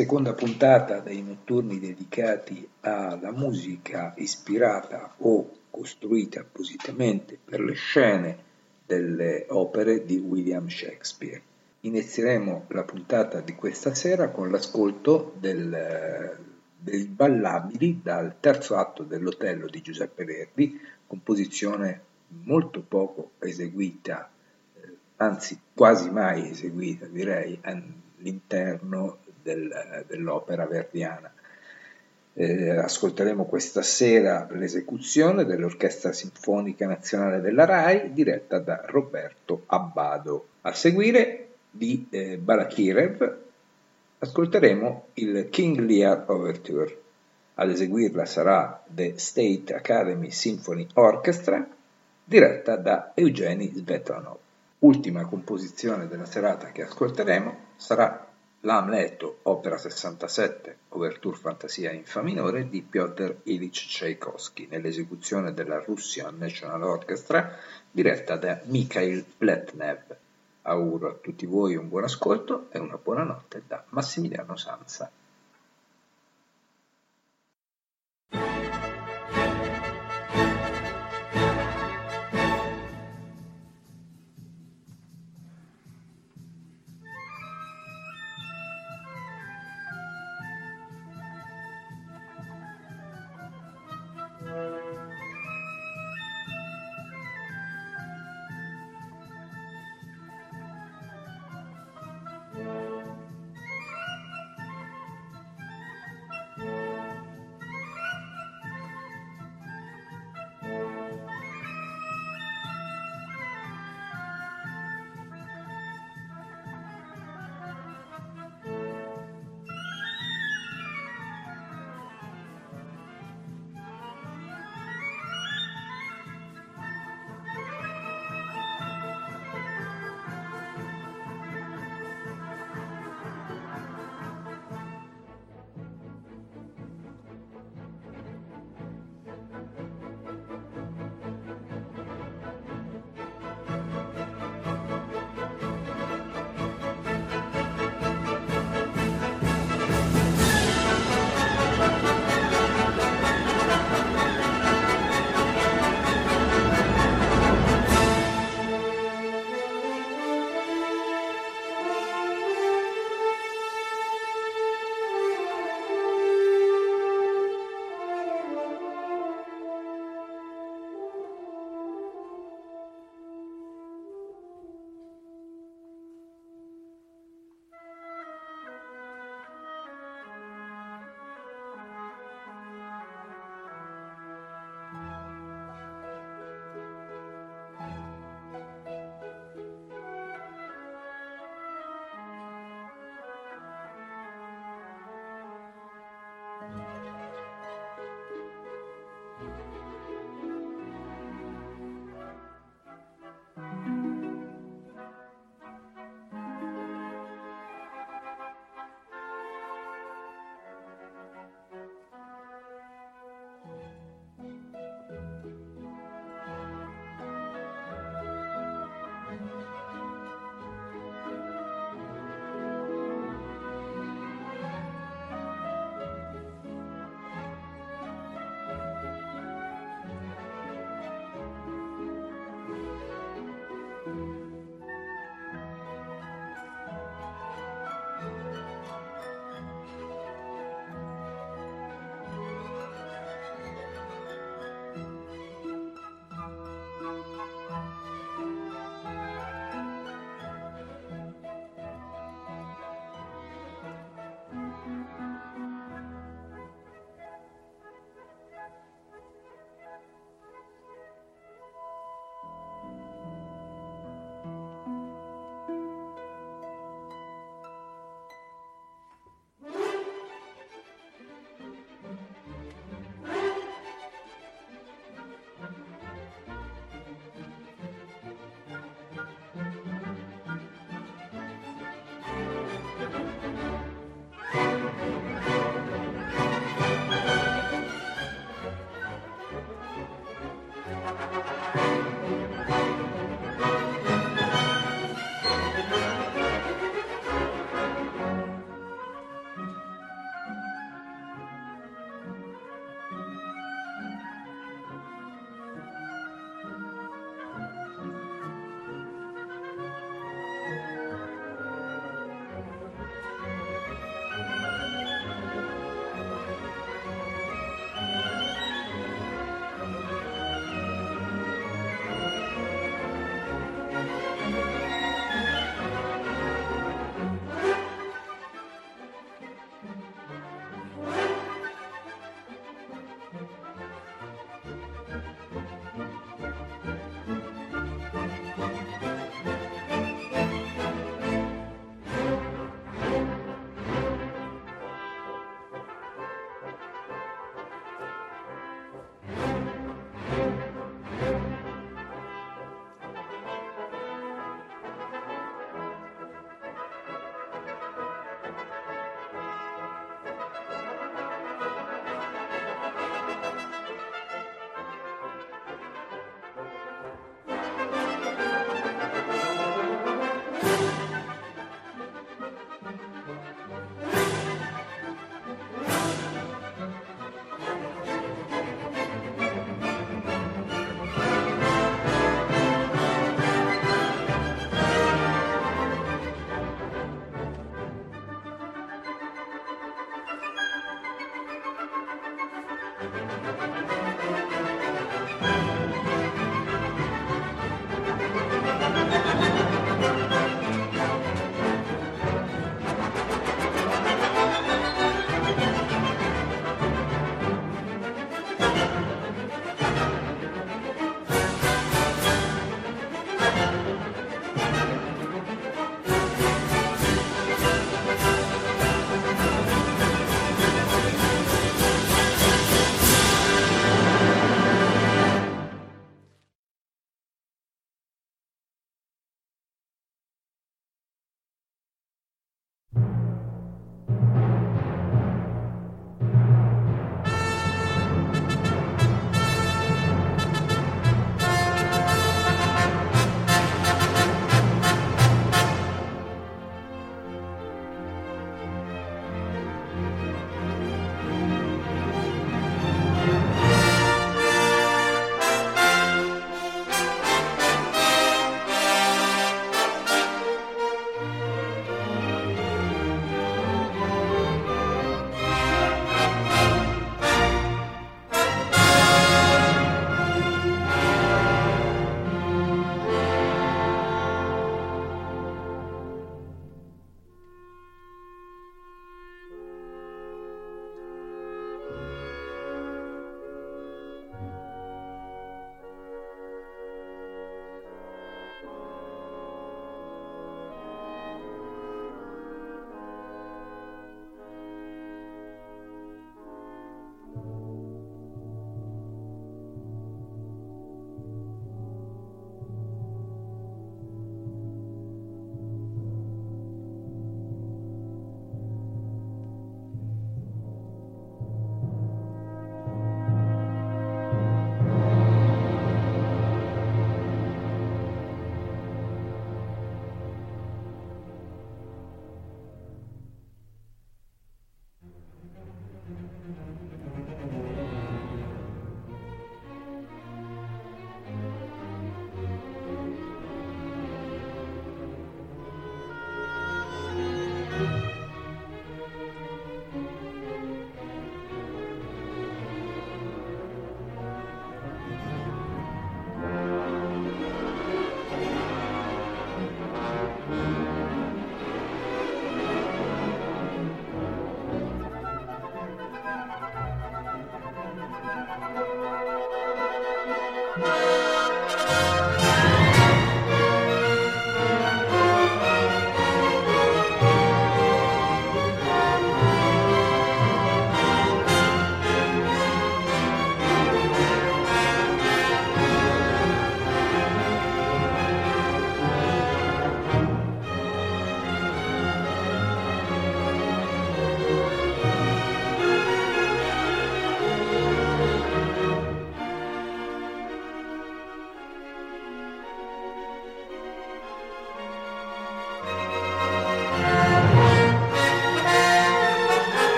Seconda puntata dei notturni dedicati alla musica ispirata o costruita appositamente per le scene delle opere di William Shakespeare. Inizieremo la puntata di questa sera con l'ascolto del, dei ballabili dal terzo atto dell'Otello di Giuseppe Verdi, composizione molto poco eseguita, eh, anzi quasi mai eseguita direi all'interno del, dell'opera verdiana. Eh, ascolteremo questa sera l'esecuzione dell'Orchestra Sinfonica Nazionale della RAI diretta da Roberto Abbado. A seguire di eh, Balakirev ascolteremo il King Lear Overture. Ad eseguirla sarà The State Academy Symphony Orchestra diretta da Eugeni Svetlanov. Ultima composizione della serata che ascolteremo sarà L'Amleto, opera 67, Overture Fantasia in Fa minore di Piotr Ilyich Tchaikovsky, nell'esecuzione della Russian National Orchestra diretta da Mikhail Pletnev. Auguro a tutti voi un buon ascolto e una buona notte da Massimiliano Sanza.